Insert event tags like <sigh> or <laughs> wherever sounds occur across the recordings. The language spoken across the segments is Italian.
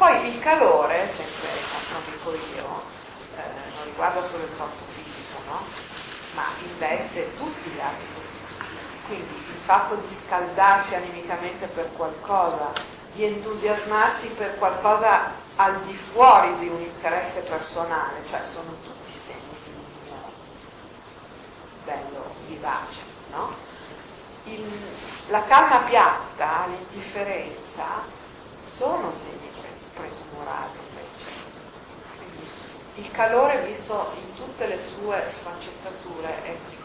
Poi il calore, sempre non dico io, eh, non riguarda solo il corpo fisico, no? ma investe tutti gli atti costitutivi. Quindi il fatto di scaldarsi animicamente per qualcosa, di entusiasmarsi per qualcosa al di fuori di un interesse personale, cioè sono tutti segni di un bello vivace, no? Il, la calma piatta, l'indifferenza, sono segni pretumorali invece. Quindi il calore visto in tutte le sue sfaccettature è primo.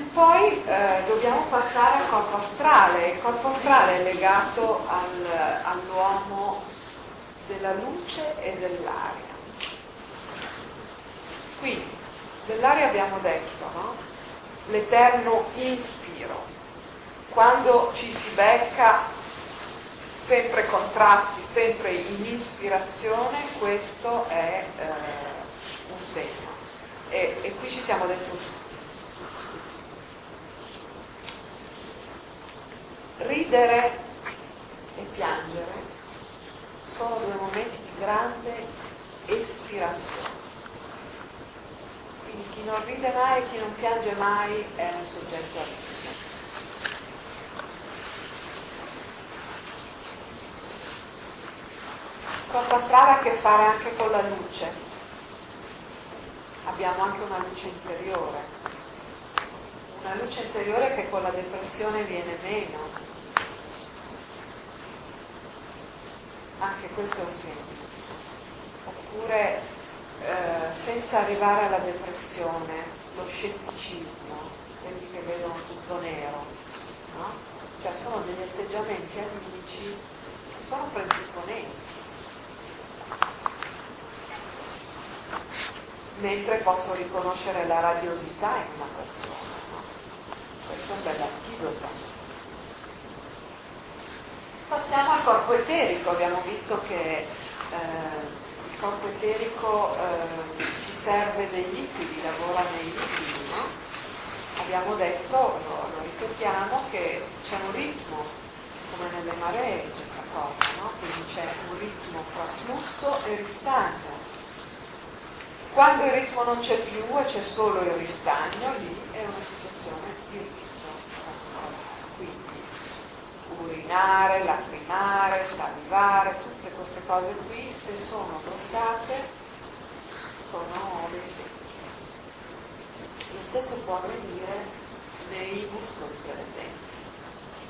E poi eh, dobbiamo passare al corpo astrale. Il corpo astrale è legato al, all'uomo della luce e dell'aria. Quindi, dell'aria abbiamo detto, no? L'eterno inspiro. Quando ci si becca sempre contratti, sempre in ispirazione, questo è eh, un segno. E, e qui ci siamo detti ridere e piangere sono due momenti di grande espirazione. Quindi chi non ride mai, chi non piange mai è un soggetto a rischio. Corpo astrale ha a che fare anche con la luce. Abbiamo anche una luce interiore. Una luce interiore che con la depressione viene meno. Anche questo è un segno. Oppure eh, senza arrivare alla depressione, lo scetticismo, quelli che vedono tutto nero, no? Cioè sono degli atteggiamenti amici che sono predisponenti mentre posso riconoscere la radiosità in una persona. Questo è un bel antidoto. Passiamo al corpo eterico, abbiamo visto che eh, il corpo eterico eh, si serve dei liquidi, lavora nei liquidi, no? Abbiamo detto, lo, lo ripetiamo, che c'è un ritmo, come nelle maree, questa cosa, no? quindi c'è un ritmo fra flusso e ristagno quando il ritmo non c'è più e c'è solo il ristagno, lì è una situazione di rischio. Quindi urinare, lacrimare, salivare, tutte queste cose qui, se sono bloccate, sono dei segni. Lo stesso può avvenire nei muscoli, per esempio.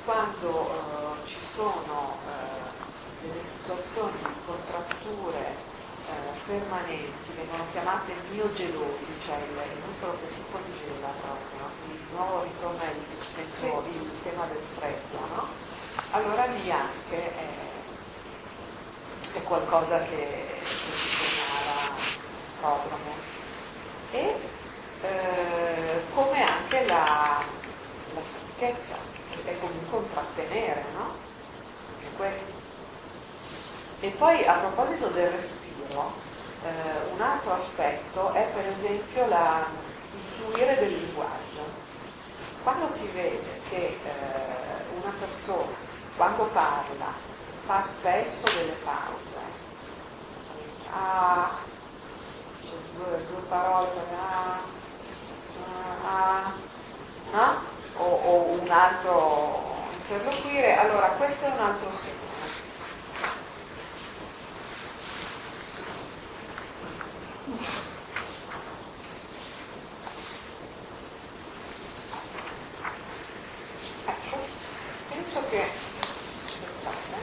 Quando uh, ci sono uh, delle situazioni di contratture eh, permanenti, vengono chiamate miogelosi, cioè il, muscolo che si congela proprio, quindi di nuovo ritorna il, il, il tema del freddo, no? allora lì anche è, è qualcosa che, che si segnala prodromo. E eh, come anche la, la stanchezza, che è comunque un trattenere, no? Anche questo. E poi a proposito del respiro, eh, un altro aspetto è per esempio la, il fluire del linguaggio. Quando si vede che eh, una persona, quando parla, fa spesso delle pause, ah, c'è due, due parole, ah, ah, no? o, o un altro interloquire, allora questo è un altro segno Penso che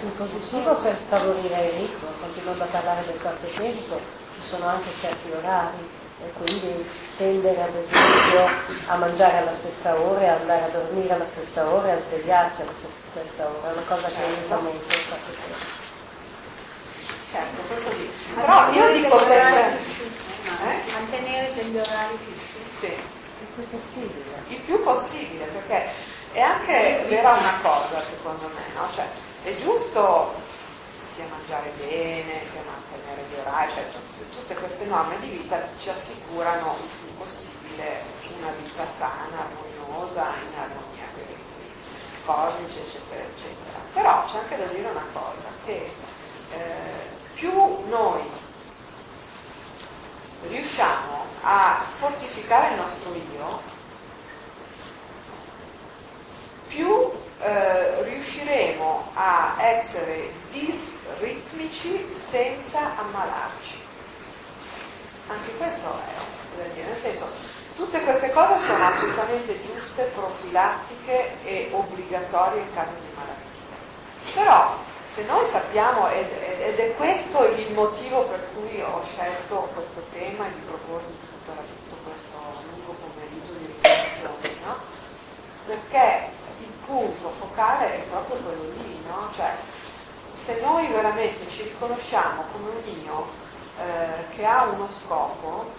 in positivo per favorire il ritmo, continuando a parlare del corpo fisico, ci sono anche certi orari e quindi tendere ad esempio a mangiare alla stessa ora, andare a dormire alla stessa ora, a svegliarsi alla stessa ora, è una cosa che aiuta molto il corpo fisico. Certo, questo sì. Però io dico sempre... Eh? Mantenere degli orari fissi. Sì. Il più possibile. Il più possibile, perché è anche vera una cosa, secondo me, no? Cioè, è giusto sia mangiare bene, che mantenere gli orari, cioè tutte queste norme di vita ci assicurano il più possibile una vita sana, armoniosa, in armonia con i cosmici, eccetera, eccetera. Però c'è anche da dire una cosa, che eh, più noi riusciamo a fortificare il nostro io, più eh, riusciremo a essere disritmici senza ammalarci. Anche questo è da dire, nel senso, tutte queste cose sono assolutamente giuste, profilattiche e obbligatorie in caso di malattia. Però se noi sappiamo, ed, ed, è questo il motivo per cui ho scelto questo tema e di proporvi tutto, tutto questo lungo pomeriggio di riflessione, no? perché punto focale è proprio quello lì, no? cioè se noi veramente ci riconosciamo come un io eh, che ha uno scopo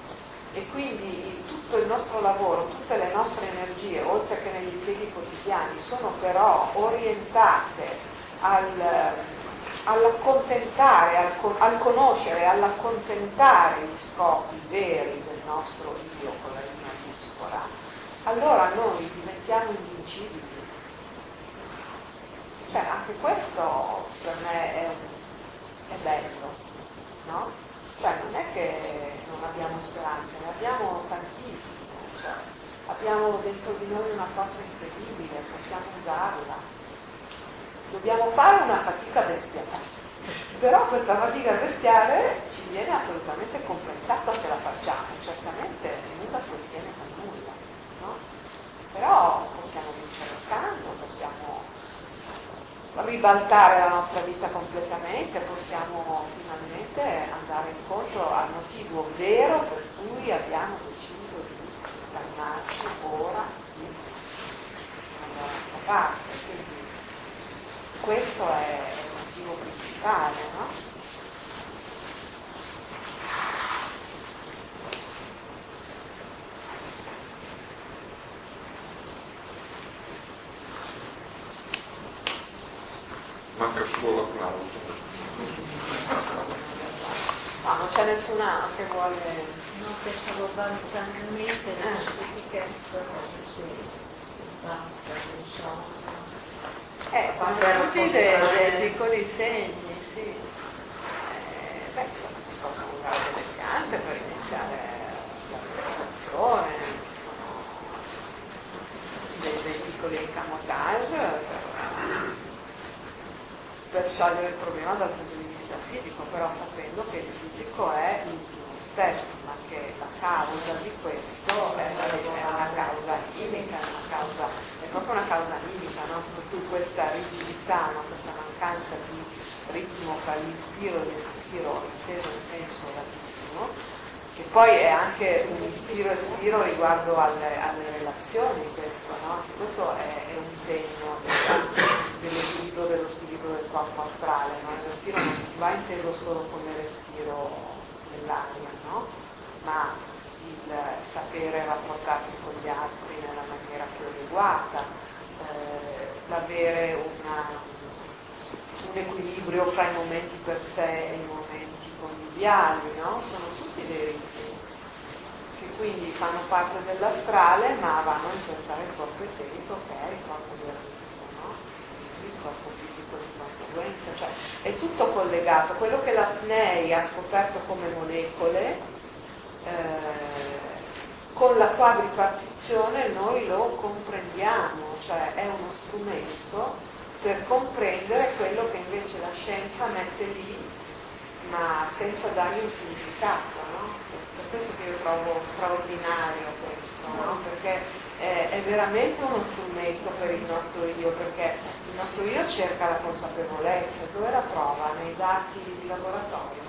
e quindi tutto il nostro lavoro, tutte le nostre energie, oltre che negli impieghi quotidiani, sono però orientate al, all'accontentare, al, al conoscere, all'accontentare gli scopi veri del nostro io con la linea muscola, allora noi diventiamo invincibili. Cioè, anche questo per me è, è bello, no? Cioè, non è che non abbiamo speranze, ne abbiamo tantissime, cioè, abbiamo dentro di noi una forza incredibile, possiamo usarla dobbiamo fare una fatica bestiale. <laughs> Però questa fatica bestiale ci viene assolutamente compensata se la facciamo, certamente nulla si ottiene con nulla, no? Però possiamo vincere il canto, possiamo ribaltare la nostra vita completamente, possiamo finalmente andare incontro al motivo vero per cui abbiamo deciso di calmarci ora di andare a parte. Quindi questo è il motivo principale, no? Manca solo l'applauso. No, non c'è nessun altro che vuole. No, pensavo valutandamente nella stutichezza, sì, basta, non so. Eh, sono tutti dei, dei piccoli segni, sì. Eh, beh, insomma, si possono usare delle piante per iniziare la vegetazione, sono dei, dei piccoli escamotage per, sciogliere il problema dal punto di vista fisico, però sapendo che il fisico è l'ultimo step, ma che la causa di questo è, è una causa chimica, è proprio una causa animica, no? per questa rigidità, no? questa mancanza di ritmo fra l'ispiro e l'espiro, inteso in senso latissimo, che poi è anche un ispiro-espiro riguardo alle, alle, relazioni, questo, no? questo è, è, un segno dell'equilibrio dello spirito del corpo astrale, no? il respiro non va inteso solo come respiro dell'aria, no? ma il sapere rapportarsi con gli altri nella maniera più adeguata, eh, l'avere una, un equilibrio fra i momenti per sé e i momenti conviviali, no? sono tutti ritmi che quindi fanno parte dell'astrale ma vanno a influenzare il corpo eterico che è il corpo ritmo, no? il corpo fisico di conseguenza, cioè è tutto collegato, quello che la PNEI ha scoperto come molecole eh, con la quadripartizione noi lo comprendiamo, cioè è uno strumento per comprendere quello che invece la scienza mette lì, ma senza dargli un significato. No? Per questo che io trovo straordinario questo, no? perché è, è, veramente uno strumento per il nostro io, perché il nostro io cerca la consapevolezza, dove la trova? Nei dati di laboratorio